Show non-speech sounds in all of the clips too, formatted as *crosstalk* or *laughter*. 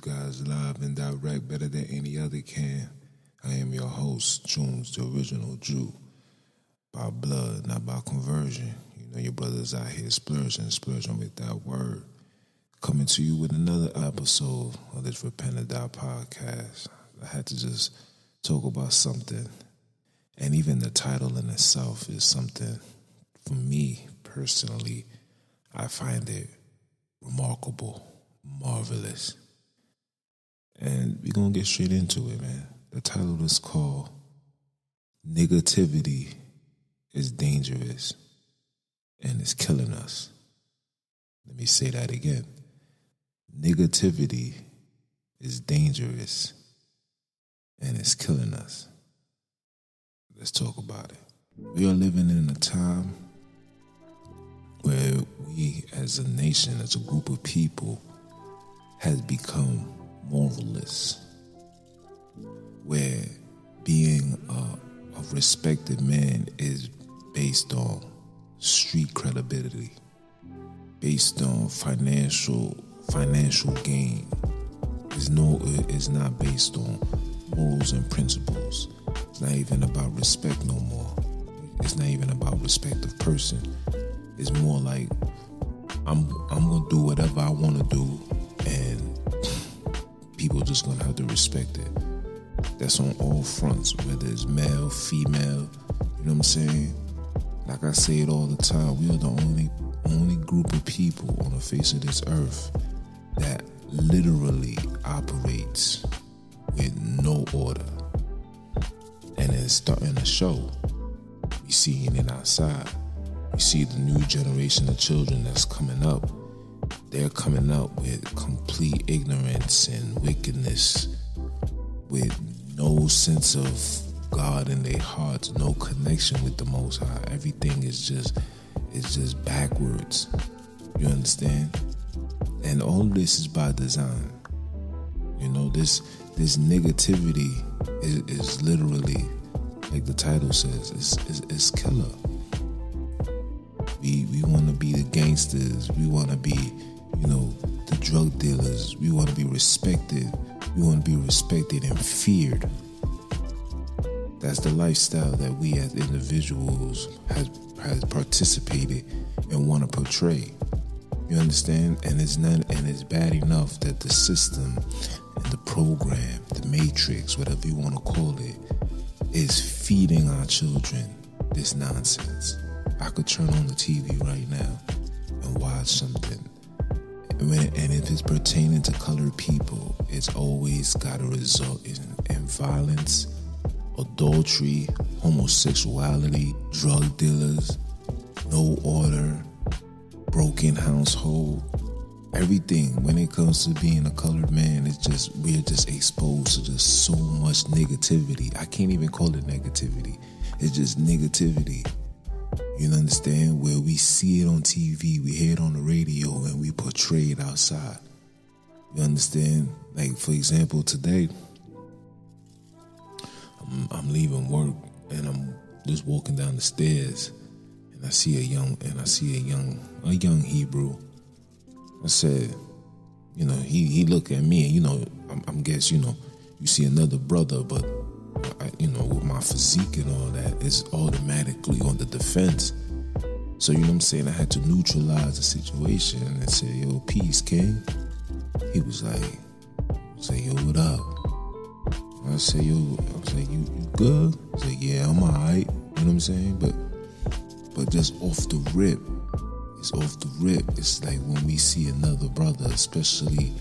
guys live and direct, better than any other can. I am your host, Jones, the original Jew, by blood, not by conversion. You know, your brothers out here splurging, splurging with that word. Coming to you with another episode of this Repent or Die podcast. I had to just talk about something, and even the title in itself is something for me personally. I find it remarkable, marvelous. And we're going to get straight into it, man. The title is called Negativity is Dangerous and It's Killing Us. Let me say that again. Negativity is dangerous and it's killing us. Let's talk about it. We are living in a time where we as a nation, as a group of people, has become moralists. Where being a, a respected man is based on street credibility, based on financial financial gain. Is no is not based on morals and principles. It's not even about respect no more. It's not even about respect of person. It's more like I'm I'm gonna do whatever I wanna do and people just gonna have to respect it. That's on all fronts, whether it's male, female, you know what I'm saying? Like I say it all the time, we are the only only group of people on the face of this earth that literally operates with no order. And it's starting to show. We seeing it outside. We see the new generation of children that's coming up. They're coming up with complete ignorance and wickedness, with no sense of God in their hearts, no connection with the Most High. Everything is just is just backwards. You understand? And all this is by design. You know, this this negativity is, is literally, like the title says, it's, it's, it's killer. We we want to be the gangsters. We want to be, you know, the drug dealers. We want to be respected. We want to be respected and feared. That's the lifestyle that we as individuals has has participated and want to portray. You understand? And it's not and it's bad enough that the system and the program, the matrix, whatever you want to call it, is feeding our children this nonsense. I could turn on the TV right now and watch something. And, if it's pertaining to colored people, it's always got to result in, in violence, adultery, homosexuality, drug dealers, no order, broken household, everything when it comes to being a colored man it's just we're just exposed to just so much negativity. I can't even call it negativity. It's just negativity you understand? Where we see it on tv we hear it on the radio and we portray it outside. You understand? Like for example today i'm, I'm leaving work and i'm just walking down the stairs and I see a young and I see a young a young Hebrew. I said, you know, he he looked at me and you know, I'm, I'm guess you know, you see another brother, but I, you know, with my physique and all that, it's automatically on the defense. So you know what I'm saying? I had to neutralize the situation and say, "Yo, peace, King." He was like, "Say, yo, what up?" I say, "Yo," I was like, "You you good?" I said, "Yeah, I'm alright." You know what I'm saying? But but just off the rip, it's off the rip. It's like when we see another brother, especially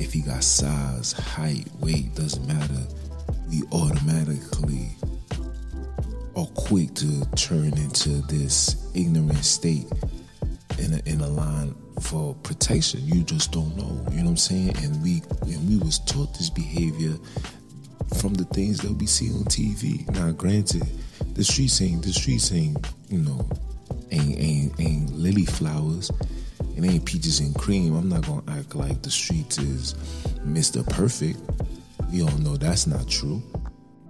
if he got size, height, weight, doesn't matter, we automatically are quick to turn into this ignorant state in a, in a line for protection. You just don't know. You know what I'm saying? And we and we was taught this behavior from the things that we see on TV. Now, granted, the streets ain't the streets ain't you know ain't ain't ain't lily flowers. It ain't peaches and cream. I'm not gonna act like the streets is Mr. Perfect. We all know that's not true.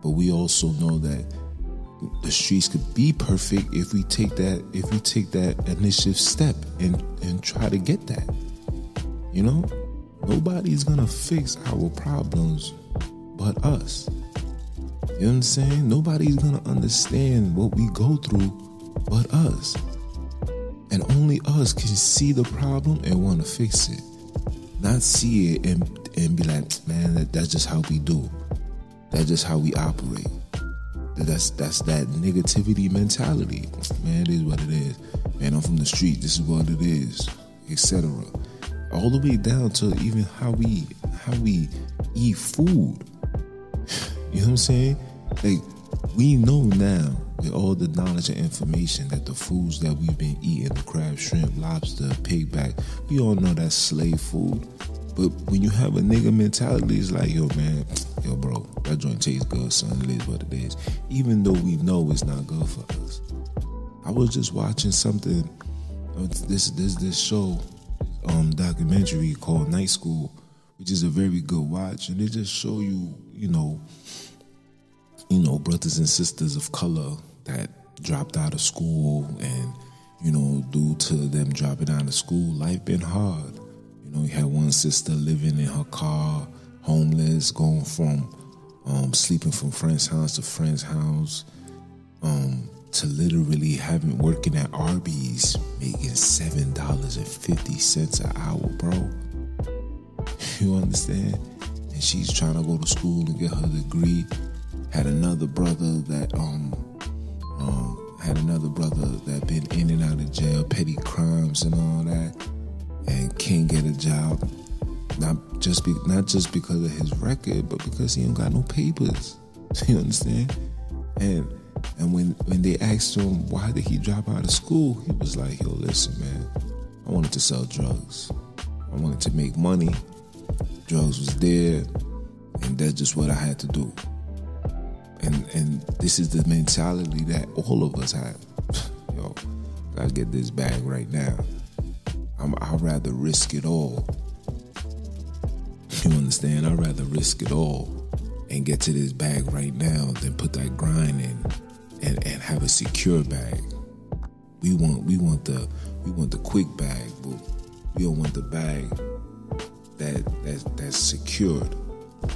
But we also know that the streets could be perfect if we take that if we take that initiative step and and try to get that. You know? Nobody's gonna fix our problems but us. You know what I'm saying? Nobody's gonna understand what we go through but us. And only us can see the problem and want to fix it. Not see it and and be like, man, that, that's just how we do. That's just how we operate. That's that's that negativity mentality. Man, it is what it is. Man, I'm from the street. This is what it is, etc. All the way down to even how we how we eat food. *laughs* You know what I'm saying? Like we know now with all the knowledge and information that the foods that we've been eating, the crab, shrimp, lobster, pigback, we all know that's slave food. But when you have a nigga mentality, it's like, yo, man, yo, bro, that joint tastes good, son. It is what it is. Even though we know it's not good for us. I was just watching something, uh, this this this show, um, documentary called Night School, which is a very good watch, and they just show you, you know, you know, brothers and sisters of color that dropped out of school and, you know, due to them dropping out of school, life been hard. You know, you had one sister living in her car, homeless, going from um, sleeping from friend's house to friend's house, um, to literally having working at Arby's, making seven dollars and fifty cents an hour, bro. *laughs* You understand? And she's trying to go to school and get her degree. Had another brother that um um had another brother that been in and out of jail, petty crimes and all that, and can't get a job. Not just be not just because of his record, but because he ain't got no papers. *laughs* You understand? And and when when they asked him why did he drop out of school, he was like, "Yo, listen, man, I wanted to sell drugs. I wanted to make money. Drugs was there, and that's just what I had to do." And and this is the mentality that all of us have. *laughs* Yo, gotta get this bag right now. I'm, I'd rather risk it all. You understand? I'd rather risk it all and get to this bag right now than put that grind in and, and have a secure bag. We want we want the we want the quick bag, but we don't want the bag that that's that's secured.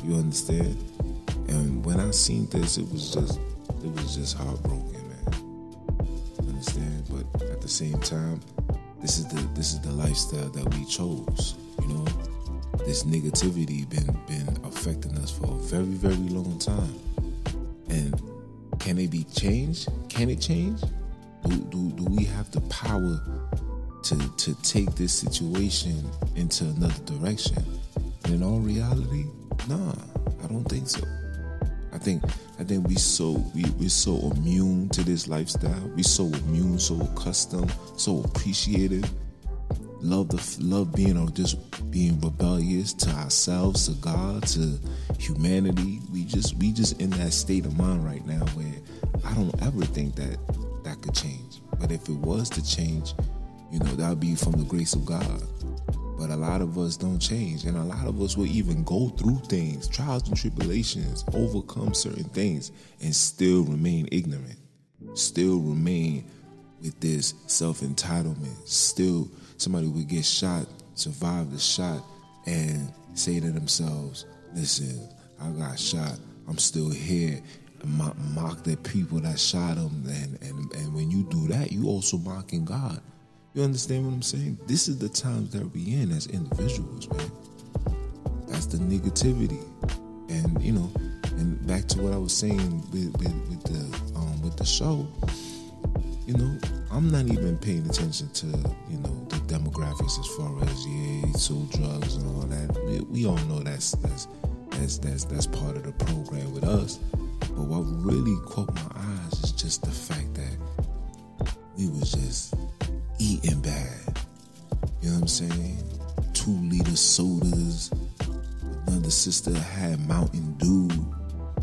You understand? And when I seen this, it was just it was just heartbroken, man. Understand? But at the same time, this is the this is the lifestyle that we chose. This negativity been been affecting us for a very very long time. And can it be changed? Can it change? Do do, do we have the power to to take this situation into another direction? And in all reality, nah, I don't think so. I think I think we so we we're so immune to this lifestyle. We so immune, so accustomed, so appreciative. Love the love being or just being rebellious to ourselves, to God, to humanity. We just we just in that state of mind right now where I don't ever think that that could change. But if it was to change, you know, that would be from the grace of God. But a lot of us don't change, and a lot of us will even go through things, trials and tribulations, overcome certain things, and still remain ignorant, still remain with this self entitlement. Still, somebody would get shot, survive the shot, and say to themselves, Listen, I got shot, I'm still here. Mock, mock the people that shot him, and, and and when you do that, you also mocking God. You understand what I'm saying? This is the times that we in as individuals, man. That's the negativity, and you know, and back to what I was saying with with, with the um, with the show. You know, I'm not even paying attention to you know demographics as far as yeah, sold drugs and all that. We, all know that's that's that's that's that's part of the program with us. But what really caught my eyes is just the fact that we was just eating bad. You know what I'm saying? Two liter sodas. Another sister had Mountain Dew,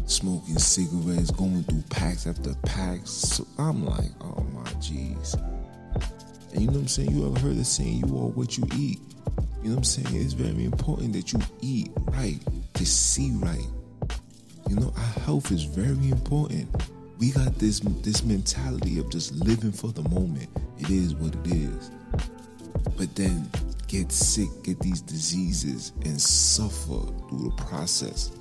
smoking cigarettes, going through packs after packs. So I'm like, oh my jeez. And you know what I'm saying? You ever heard the saying, you are what you eat? You know what I'm saying? It's very important that you eat right, to see right, You know, our health is very important. We got this this mentality of just living for the moment. It is what it is. But then get sick, get these diseases, and suffer through the process.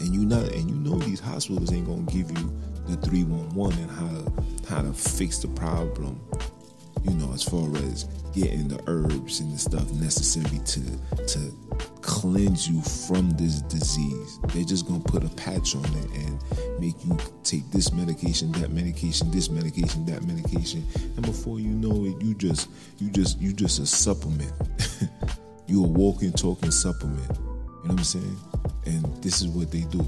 And you not and you know these hospitals ain't gonna give you the 311 and how to how to fix the problem you know, as far as getting the herbs and the stuff necessary to to cleanse you from this disease. They're just gonna put a patch on it and make you take this medication, that medication, this medication, that medication, and before you know it, you just you just you just a supplement. *laughs* you a walking, talking supplement. You know what I'm saying? And this is what they do.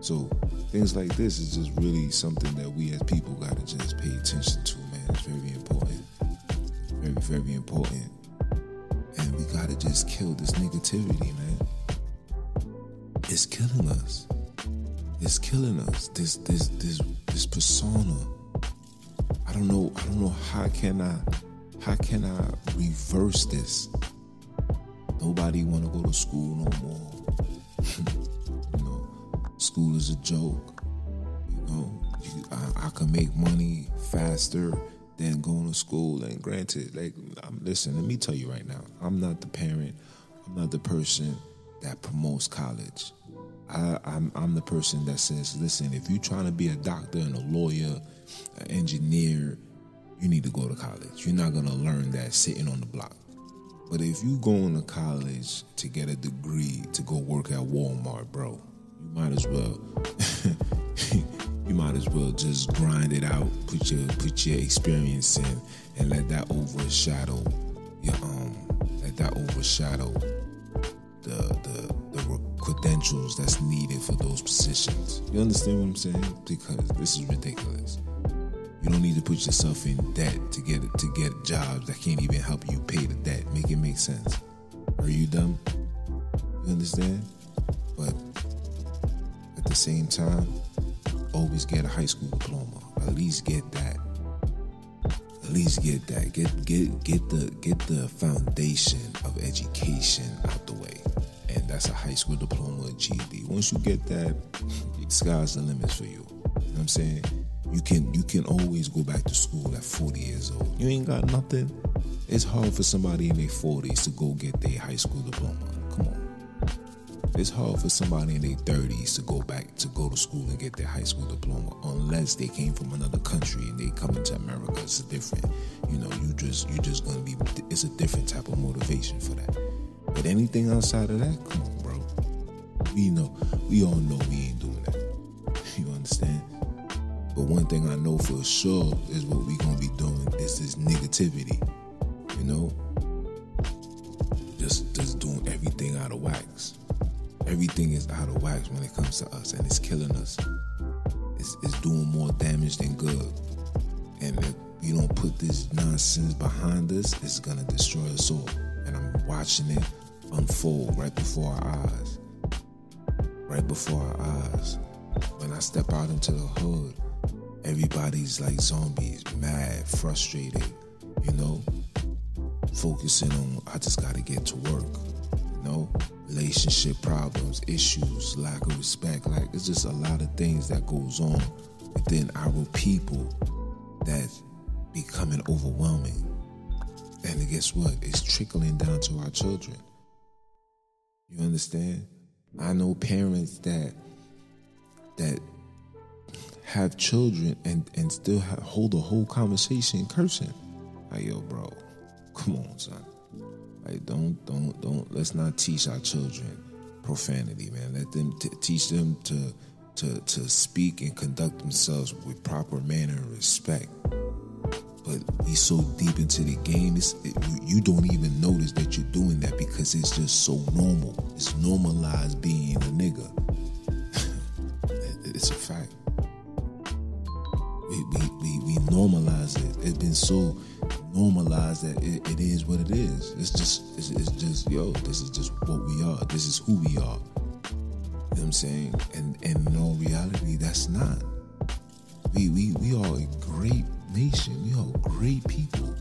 So things like this is just really something that we as people gotta just pay attention to. It's very important. Very, very important. And we gotta just kill this negativity, man. It's killing us. It's killing us. This this this this persona. I don't know, I don't know how can I how can I reverse this? Nobody wanna go to school no more. *laughs* you know, school is a joke. You know, you, I, I can make money faster than going to school. And granted, like, I'm, listen, let me tell you right now, I'm not the parent, I'm not the person that promotes college. I, I'm, I'm the person that says, listen, if you're trying to be a doctor and a lawyer, an engineer, you need to go to college. You're not gonna learn that sitting on the block. But if you going to college to get a degree to go work at Walmart, bro, you might as well *laughs* you might as well just grind it out, put your put your experience in, and let that overshadow your um let that overshadow the the the credentials that's needed for those positions. You understand what I'm saying? Because this is ridiculous. You don't need to put yourself in debt to get to get jobs that can't even help you pay the debt. Make it make sense. Are you dumb? You understand? But at the same time, always get a high school diploma. At least get that. At least get that. Get get get the get the foundation of education out the way. And that's a high school diploma GED. Once you get that, *laughs* sky's the limit for you. You know what I'm saying? You can you can always go back to school at 40 years old. You ain't got nothing. It's hard for somebody in their 40s to go get their high school diploma. It's hard for somebody in their 30s to go back to go to school and get their high school diploma unless they came from another country and they come into America. It's different, you know, you just you just gonna be it's a different type of motivation for that. But anything outside of that, come on, bro. We know, we all know we ain't doing that. You understand? But one thing I know for sure is what we gonna be doing is this negativity. You know? Just just doing everything out of wax everything is out of wax when it comes to us and it's killing us. It's, it's doing more damage than good. And if you don't put this nonsense behind us, it's gonna destroy us all. And I'm watching it unfold right before our eyes. Right before our eyes. When I step out into the hood, everybody's like zombies, mad, frustrated, you know, focusing on I just gotta get to work, know relationship problems, issues, lack of respect. Like it's just a lot of things that goes on within our people that becoming overwhelming. And guess what? It's trickling down to our children. You understand? I know parents that that have children and and still have, hold a whole conversation cursing. Like yo, bro, come on, son. Like don't don't don't let's not teach our children profanity, man. Let them t- teach them to to to speak and conduct themselves with proper manner and respect. But we so deep into the game, it, you don't even notice that you're doing that because it's just so normal. It's normalized being a nigga. *laughs* it's a fact. We, we, we, we normalize it. It's been so normalize that it, it is what it is. It's just it's, it's, just yo, this is just what we are. This is who we are. You know what I'm saying? And and in all reality, that's not. We we we are a great nation. We are great people.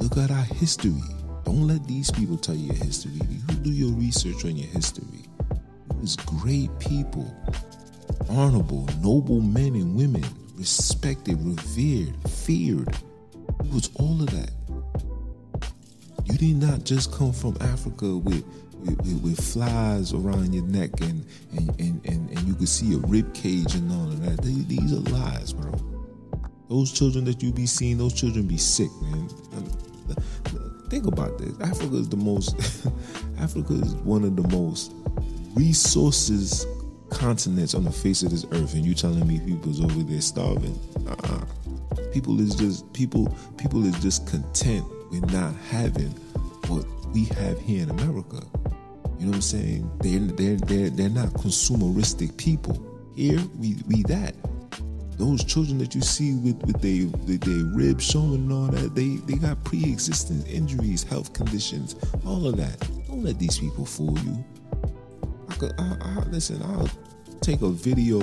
Look at our history. Don't let these people tell you your history. You do your research on your history. It was great people, honorable, noble men and women, respected, revered, feared. It was all of that. You did not just come from Africa with with, with, flies around your neck and and, and, and and you could see a rib cage and all of that. They, these are lies, bro. Those children that you be seeing, those children be sick, man. Think about this. Africa is the most. *laughs* Africa is one of the most resources continents on the face of this earth, and you telling me people's over there starving? Uh-uh. People is just people. People is just content with not having what we have here in America. You know what I'm saying? They're they're they're they're not consumeristic people. Here we we that. Those children that you see with with their with their ribs showing and all that, they they got pre-existing injuries, health conditions, all of that. Don't let these people fool you. I could I, I listen. I'll take a video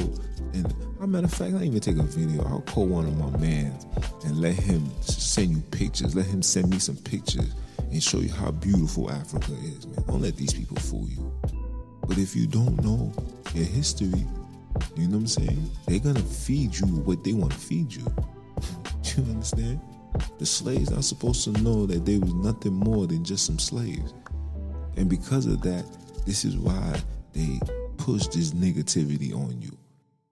and a matter of fact, I even take a video. I'll call one of my mans and let him send you pictures. Let him send me some pictures and show you how beautiful Africa is, man. Don't let these people fool you. But if you don't know your history, you know what I'm saying? They're gonna feed you what they want to feed you. *laughs* you understand? The slaves are supposed to know that they was nothing more than just some slaves. And because of that, this is why they push this negativity on you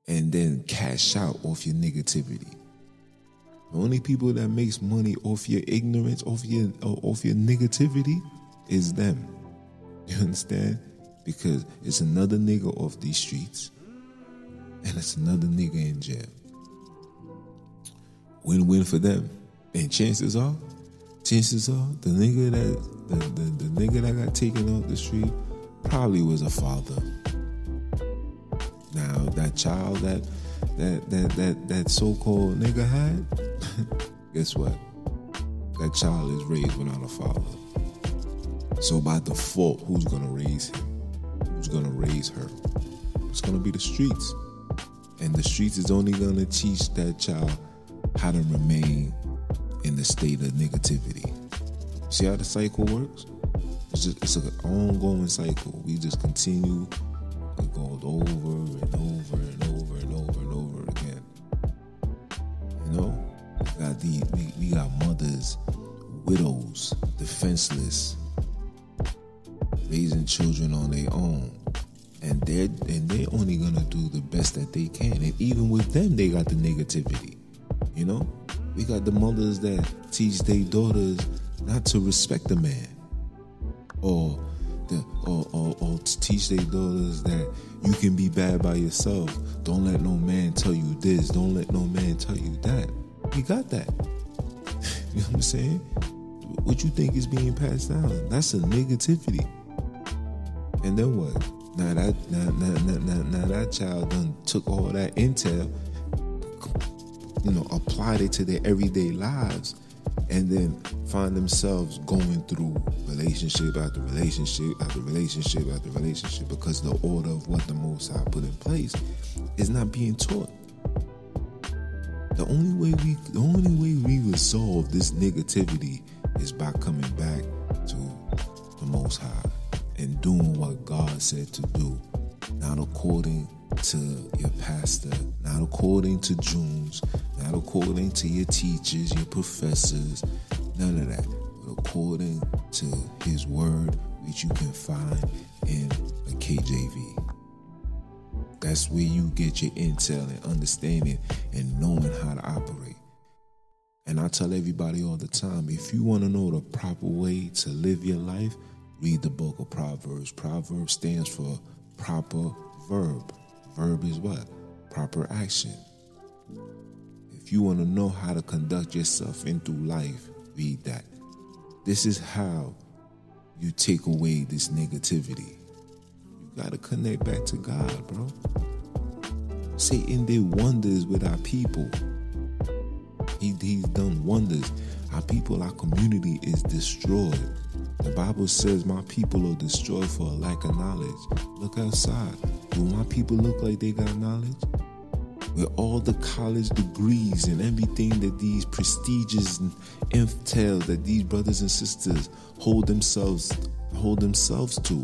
and then cash out off your negativity. The only people that makes money off your ignorance, off your uh, off your negativity, is them. You understand? Because it's another nigga off these streets, and it's another nigga in jail. Win-win for them. And chances are, chances are, the nigga that the, the, the nigga that got taken off the street probably was a father. Now that child that that that that that so-called nigga had, *laughs* guess what? That child is raised without a father. So by default, who's gonna raise him? Who's gonna raise her? It's gonna be the streets. And the streets is only gonna teach that child how to remain in the state of negativity. See how the cycle works? It's just it's an ongoing cycle. We just continue goes over and over and over and over and over again. You know, we got the we, we got mothers, widows, defenseless, raising children on their own. And they're and they're only gonna do the best that they can. And even with them they got the negativity. You know? We got the mothers that teach their daughters not to respect a man. Or the, or, or, or teach their daughters that you can be bad by yourself. Don't let no man tell you this. Don't let no man tell you that. We got that. *laughs* you know what I'm saying? What you think is being passed down? That's a negativity. And then what? Now that now, now, now, now, now that child done took all that intel, you know, applied it to their everyday lives and then find themselves going through relationship after relationship after relationship after relationship because the order of what the Most High put in place is not being taught. The only way we, the only way we resolve this negativity is by coming back to the Most High and doing what God said to do, not according to your pastor, not according to Junes, according to your teachers, your professors, none of that, but according to his word, which you can find in the KJV. That's where you get your intel and understanding and knowing how to operate. And I tell everybody all the time if you want to know the proper way to live your life, read the book of Proverbs. Proverbs stands for proper verb. Verb is what? Proper action. If you want to know how to conduct yourself into life, read that. This is how you take away this negativity. You got to connect back to God, bro. Satan did wonders with our people. He, he's done wonders. Our people, our community is destroyed. The Bible says, My people are destroyed for a lack of knowledge. Look outside. Do my people look like they got knowledge? With all the college degrees and everything that these prestigious entail that these brothers and sisters hold themselves hold themselves to,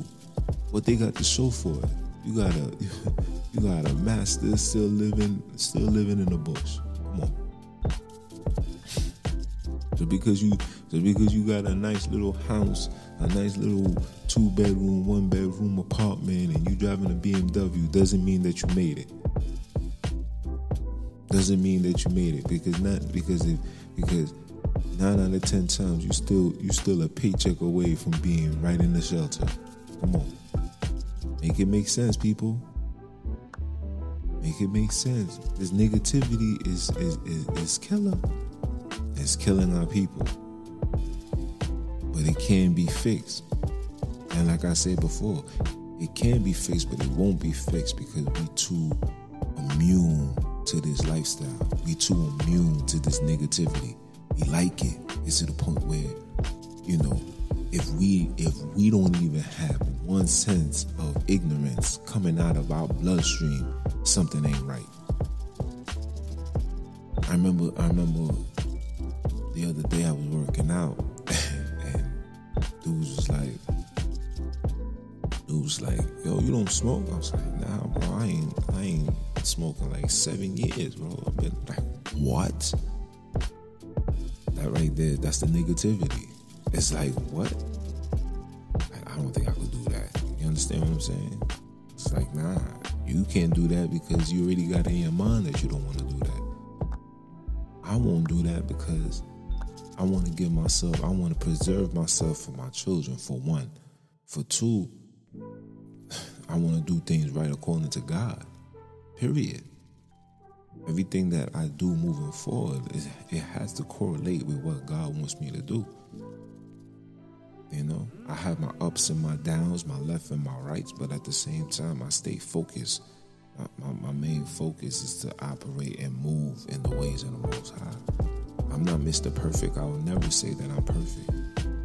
what they got to show for it. you got a *laughs* you got a master still living still living in the bush. Come on. So because you so because you got a nice little house, a nice little two bedroom, one bedroom apartment, and you driving a BMW doesn't mean that you made it. Doesn't mean that you made it because not because if because nine out of ten times you still you still a paycheck away from being right in the shelter. Come on. Make it make sense, people. Make it make sense. This negativity is is is, is killer. It's killing our people. But it can be fixed. And like I said before, it can be fixed, but it won't be fixed because we too immune to this lifestyle. We too immune to this negativity. We like it. It's to the point where, you know, if we if we don't even have one sense of ignorance coming out of our bloodstream, something ain't right. I remember I remember the other day I was working out *laughs* and dudes was like dudes was like, yo, you don't smoke? I was like, nah, bro, I ain't I ain't smoking like seven years, bro. I've been like, what? That right there, that's the negativity. It's like, what? Like, I don't think I could do that. You understand what I'm saying? It's like, nah, you can't do that because you already got in your mind that you don't want to do that. I won't do that because I want to give myself, I want to preserve myself for my children, for one. For two, *sighs* I want to do things right according to God. Period. Everything that I do moving forward, is it has to correlate with what God wants me to do. You know, I have my ups and my downs, my left and my rights, but at the same time, I stay focused. My, my, my main focus is to operate and move in the ways of the Most High. I'm not Mr. Perfect. I will never say that I'm perfect,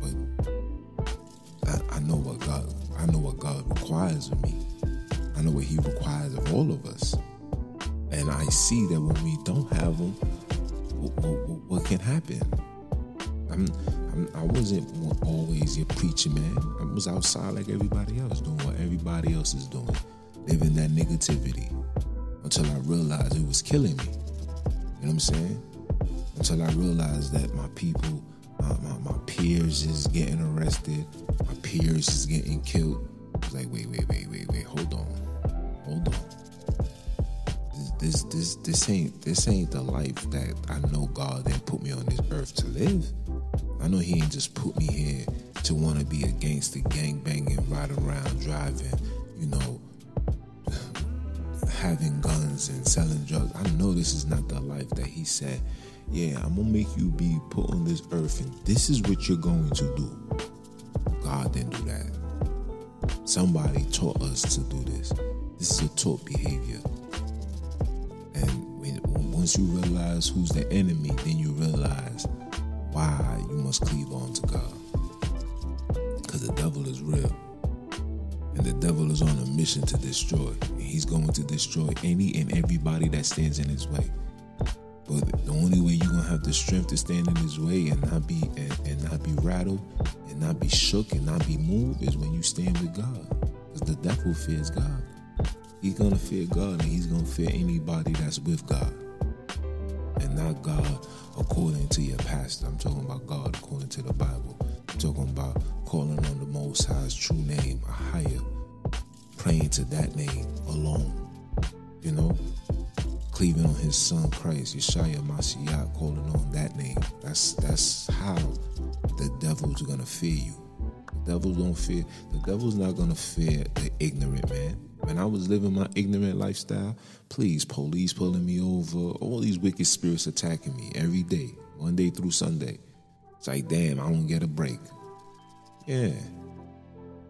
but I, I know what God. I know what God requires of me. I know what He requires of all of us, and I see that when we don't have them, what, what, what can happen? I'm, I'm, I wasn't always your preacher man. I was outside like everybody else, doing what everybody else is doing, living that negativity until I realized it was killing me. You know what I'm saying? Until I realized that my people, my, my, my peers is getting arrested, my peers is getting killed. I was like, wait, wait, wait, wait, wait, hold on, This, this, this, ain't, this ain't the life that I know God didn't put me on this earth to live. I know He ain't just put me here to want to be a gangster, gang banging, ride around, driving, you know, *sighs* having guns and selling drugs. I know this is not the life that He said. Yeah, I'm gonna make you be put on this earth, and this is what you're going to do. God didn't do that. Somebody taught us to do this. This is a taught behavior. Once you realize who's the enemy, then you realize why you must cleave on to God. Because the devil is real. And the devil is on a mission to destroy. And he's going to destroy any and everybody that stands in his way. But the only way you're gonna have the strength to stand in his way and not be and, and not be rattled and not be shook and not be moved is when you stand with God. Because the devil fears God. He's gonna fear God and he's gonna fear anybody that's with God. Not God according to your pastor. I'm talking about God according to the Bible. I'm talking about calling on the Most High's true name, Ahaya, praying to that name alone. You know? Cleaving on his son Christ, Yeshua Mashiach, calling on that name. That's that's how the devil's gonna fear you. Devil's don't fear the devil's not gonna fear the ignorant man. When I was living my ignorant lifestyle, please, police pulling me over, all these wicked spirits attacking me every day, Monday through Sunday. It's like, damn, I don't get a break. Yeah.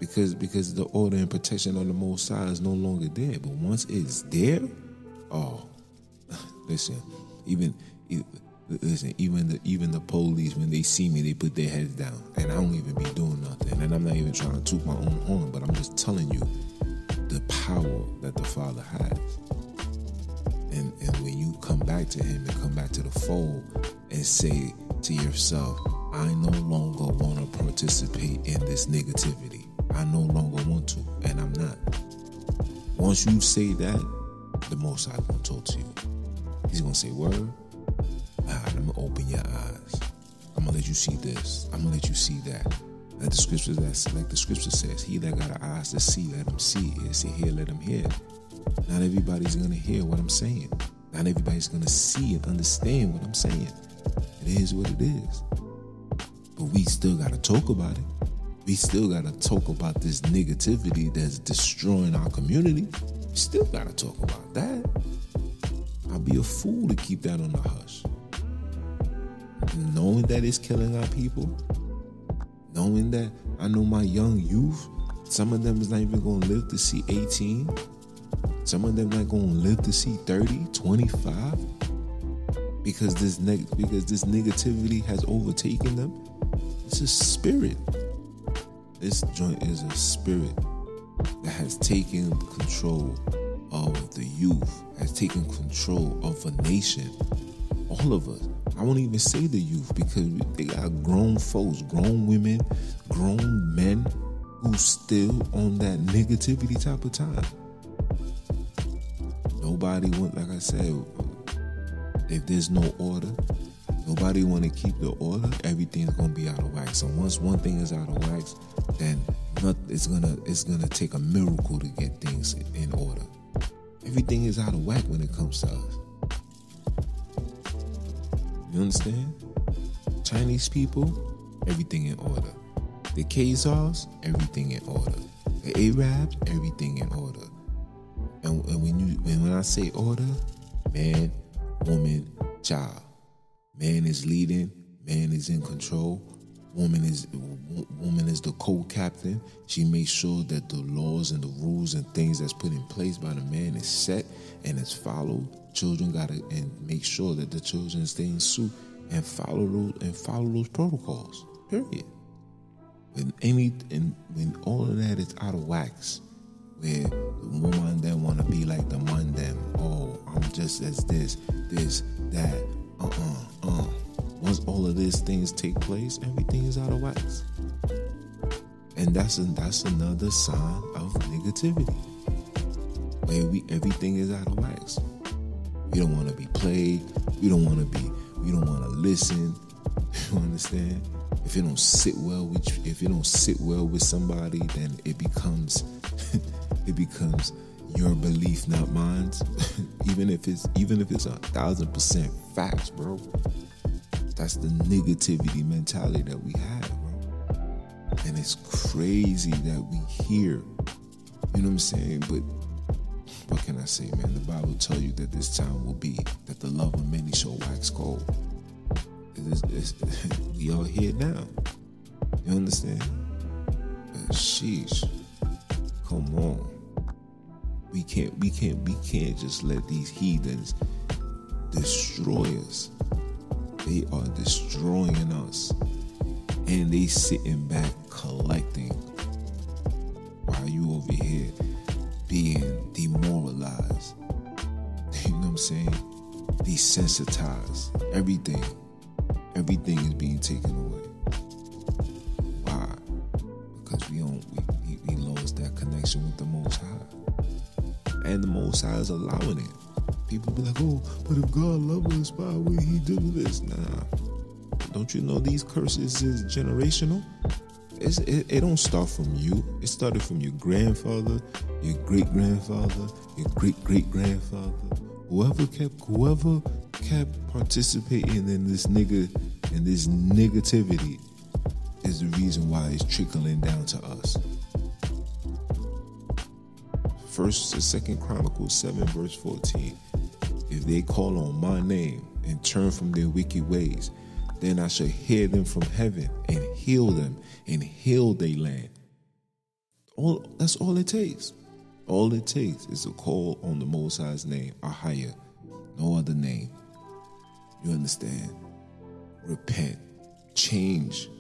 Because because the order and protection on the Most High is no longer there. But once it's there, oh, *laughs* listen, even, even listen, even the even the police when they see me, they put their heads down, and I don't even be doing nothing. And I'm not even trying to toot my own horn, but I'm just telling you the power that the Father has. And and when you come back to Him and come back to the fold and say to yourself, I no longer want to participate in this negativity. I no longer want to, and I'm not. Once you say that, the Most High gonna talk to you. He's gonna say, "Word, I'm gonna open your eyes. I'm gonna let you see this. I'm gonna let you see that." Like the scripture that's like the scripture says, "He that got eyes to see, let him see. Is he hear, let him hear." Not everybody's gonna hear what I'm saying. Not everybody's gonna see and understand what I'm saying. It is what it is. But we still gotta talk about it. We still gotta talk about this negativity that's destroying our community. We still gotta talk about that. I'd be a fool to keep that on the hush. Knowing that it's killing our people, knowing that I know my young youth, some of them is not even gonna live to see 18. Some of them not gonna live to see 30, 25 because this neg- because this negativity has overtaken them. It's a spirit. This joint is a spirit that has taken control of the youth, has taken control of a nation. All of us. I won't even say the youth because they got grown folks, grown women, grown men who still on that negativity type of time. Nobody want, like I said, if there's no order, nobody want to keep the order. Everything's gonna be out of whack. So once one thing is out of whack, then it's gonna it's gonna take a miracle to get things in order. Everything is out of whack when it comes to us. You understand? Chinese people, everything in order. The Khazars, everything in order. The Arabs, everything in order. And, and when you and when I say order, man, woman, child. Man is leading, man is in control. Woman is woman is the co-captain. She makes sure that the laws and the rules and things that's put in place by the man is set and is followed. Children gotta and make sure that the children stay in suit and follow those and follow those protocols. Period. When any and when all of that is out of wax, where the woman then want to be like the man them. Oh, I'm just as this, this, that. Uh uh uh. Once all of these things take place, everything is out of wax. And that's a, that's another sign of negativity. Where we everything is out of wax. We don't want to be played. We don't want to be. We don't want to listen. *laughs* You understand? If it don't sit well with you, if it don't sit well with somebody, then it becomes *laughs* it becomes your belief, not mine. *laughs* even if it's even if it's a thousand percent facts, bro. That's the negativity mentality that we have, bro. And it's crazy that we hear. You know what I'm saying? But what can I say, man? The Bible tell you that this time will be that the love of many shall wax cold. It's, it's, *laughs* we all here now. You understand? But sheesh. Come on. We can't we can't we can't just let these heathens destroy us. They are destroying us. And they sitting back collecting Desensitized. Everything. Everything is being taken away. Why? Because we don't we, we, lost that connection with the most high. And the most high is allowing it. People be like, oh, but if God loved us, why would he do this? Nah. Don't you know these curses is generational? It's, it, it don't start from you. It started from your grandfather, your great grandfather, your great great grandfather. Whoever kept whoever kept participating in this nigga in this negativity is the reason why it's trickling down to us. First and Second Chronicles 7, verse 14. If they call on my name and turn from their wicked ways, then I shall hear them from heaven and heal them and heal their land. All that's all it takes. All it takes is a call on the Most High's name, Ahaya, no other name. You understand? Repent, change,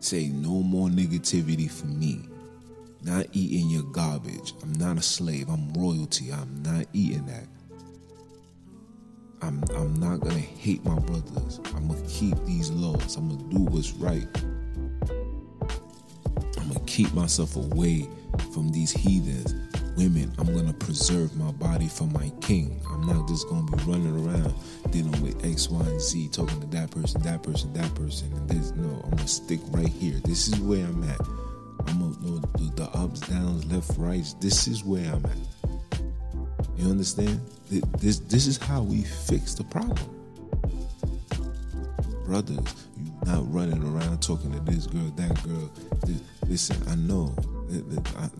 say no more negativity for me. Not eating your garbage. I'm not a slave. I'm royalty. I'm not eating that. I'm I'm not gonna hate my brothers. I'm gonna keep these laws. I'm gonna do what's right. I'm gonna keep myself away from these heathens women, I'm gonna preserve my body for my king. I'm not just gonna be running around dealing with X, Y, and Z, talking to that person, that person, that person, and this. No, I'm gonna stick right here. This is where I'm at. I'm gonna know the, ups, downs, left, rights. This is where I'm at. You understand? This this is how we fix the problem. Brothers, You're not running around talking to this girl, that girl. Listen, I know.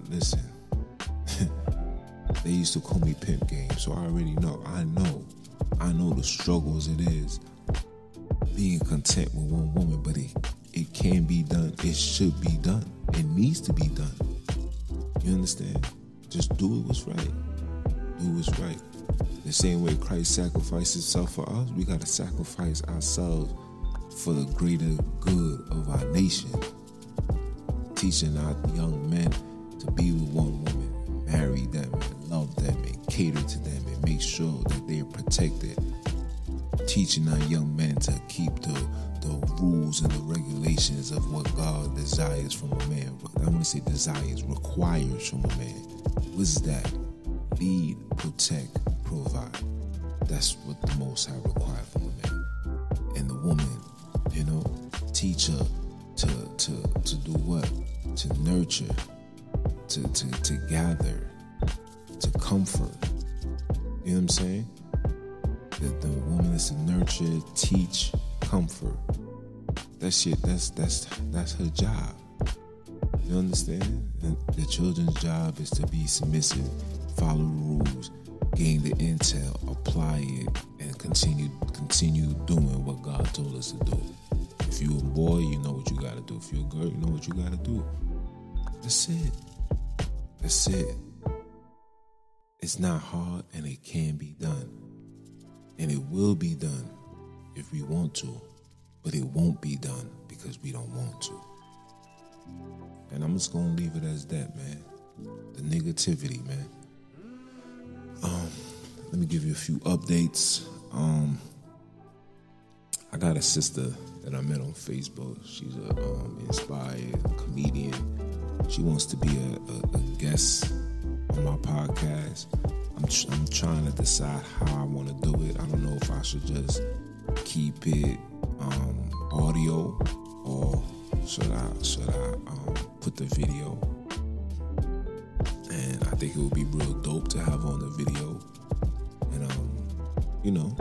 Listen, they used to call me pimp game, so I already know. I know. I know the struggles it is being content with one woman, but it it can be done. It should be done. It needs to be done. You understand? Just do it what's right. Do what's right. The same way Christ sacrificed himself for us, we gotta sacrifice ourselves for the greater good of our nation. Teaching our young men to be with one woman, marry them, and love them, and cater to them, and make sure that they're protected. Teaching our young men to keep the, the rules and the regulations of what God desires from a man. I want to say desires, requires from a man. What is that? Lead, protect, provide. That's what the Most High requires from a man. And the woman, you know, teach her to to to do what? To nurture, to to to gather, to comfort. You know what I'm saying? That the woman is to nurture, teach, comfort. That shit, that's that's that's her job. You understand? And the children's job is to be submissive, follow the rules, gain the intel, apply it, and continue continue doing what God told us to do. If you're a boy, you know what you gotta do. If you're a girl, you know what you gotta do. That's it. That's it. It's not hard and it can be done. And it will be done if we want to, but it won't be done because we don't want to. And I'm just gonna leave it as that, man. The negativity, man. Um, let me give you a few updates. Um, I got a sister that I met on Facebook. She's a um, inspired comedian. She wants to be a, a, a guest on my podcast. I'm, tr- I'm trying to decide how I want to do it. I don't know if I should just keep it um, audio or should I should I um, put the video and I think it would be real dope to have on the video, and um, you know,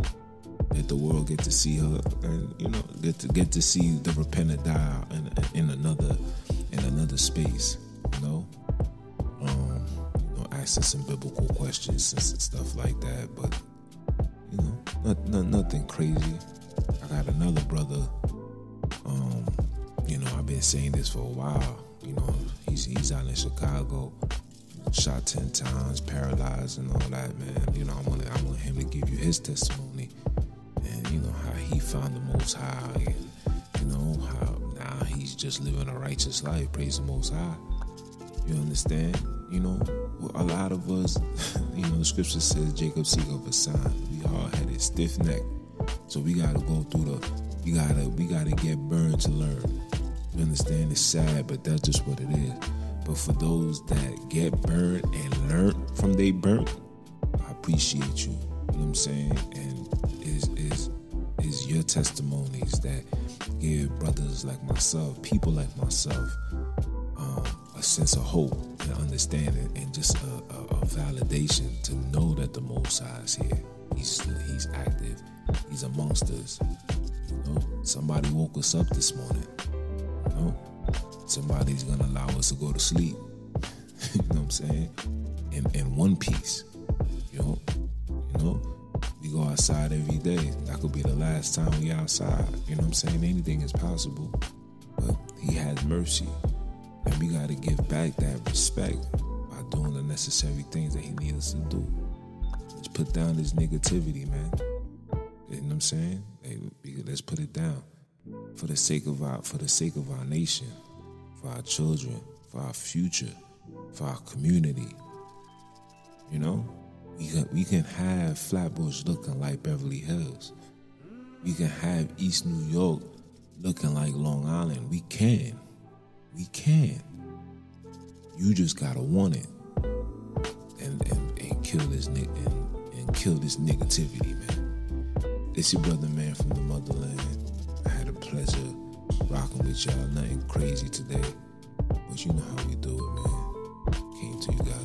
let the world get to see her, and you know, get to get to see the repentant Ahaya, in another in another space, you know, um, you know, asking some biblical questions and stuff like that, but you know, not, not, nothing crazy. I got another brother. Um, you know, I've been saying this for a while. You know, he's he's out in Chicago shot ten times, paralyzed, and all that, man. You know, I want I want him to give you his testimony, and you know how he found the Most High, and just living a righteous life. Praise the Most High. You understand? You know, a lot of us, *laughs* you know, the scripture says Jacob seek of a sign. We all had a stiff neck, so we gotta go through the. We gotta we gotta get burned to learn. You understand? It's sad, but that's just what it is. But for those that get burned and learn from they burnt, I appreciate you. You know what I'm saying? And is is is your testimonies that give brothers like myself, people like myself, um, a sense of hope and understanding, and just a, a, a, validation to know that the Most High is here. He's he's active. He's amongst us. You know, somebody woke us up this morning. You know, somebody's gonna allow us to go to sleep. *laughs* you know what I'm saying? In in one piece. You know, you know, we go outside every day. That could be the last time we outside. You know what I'm saying? Anything is possible. But he has mercy. And we gotta give back that respect by doing the necessary things that he needs us to do. Let's put down this negativity, man. You know what I'm saying? Hey, let's put it down for the sake of our for the sake of our nation for our children, for our future, for our community. You know, we can, we can have Flatbush looking like Beverly Hills. We can have East New York looking like Long Island. We can. We can. You just gotta want it. And and, and kill this nick and, and kill this negativity, man. It's your brother, man, from the motherland. I had a pleasure rocking with y'all. Nothing crazy today, but you know how we do it, man. Came to you guys.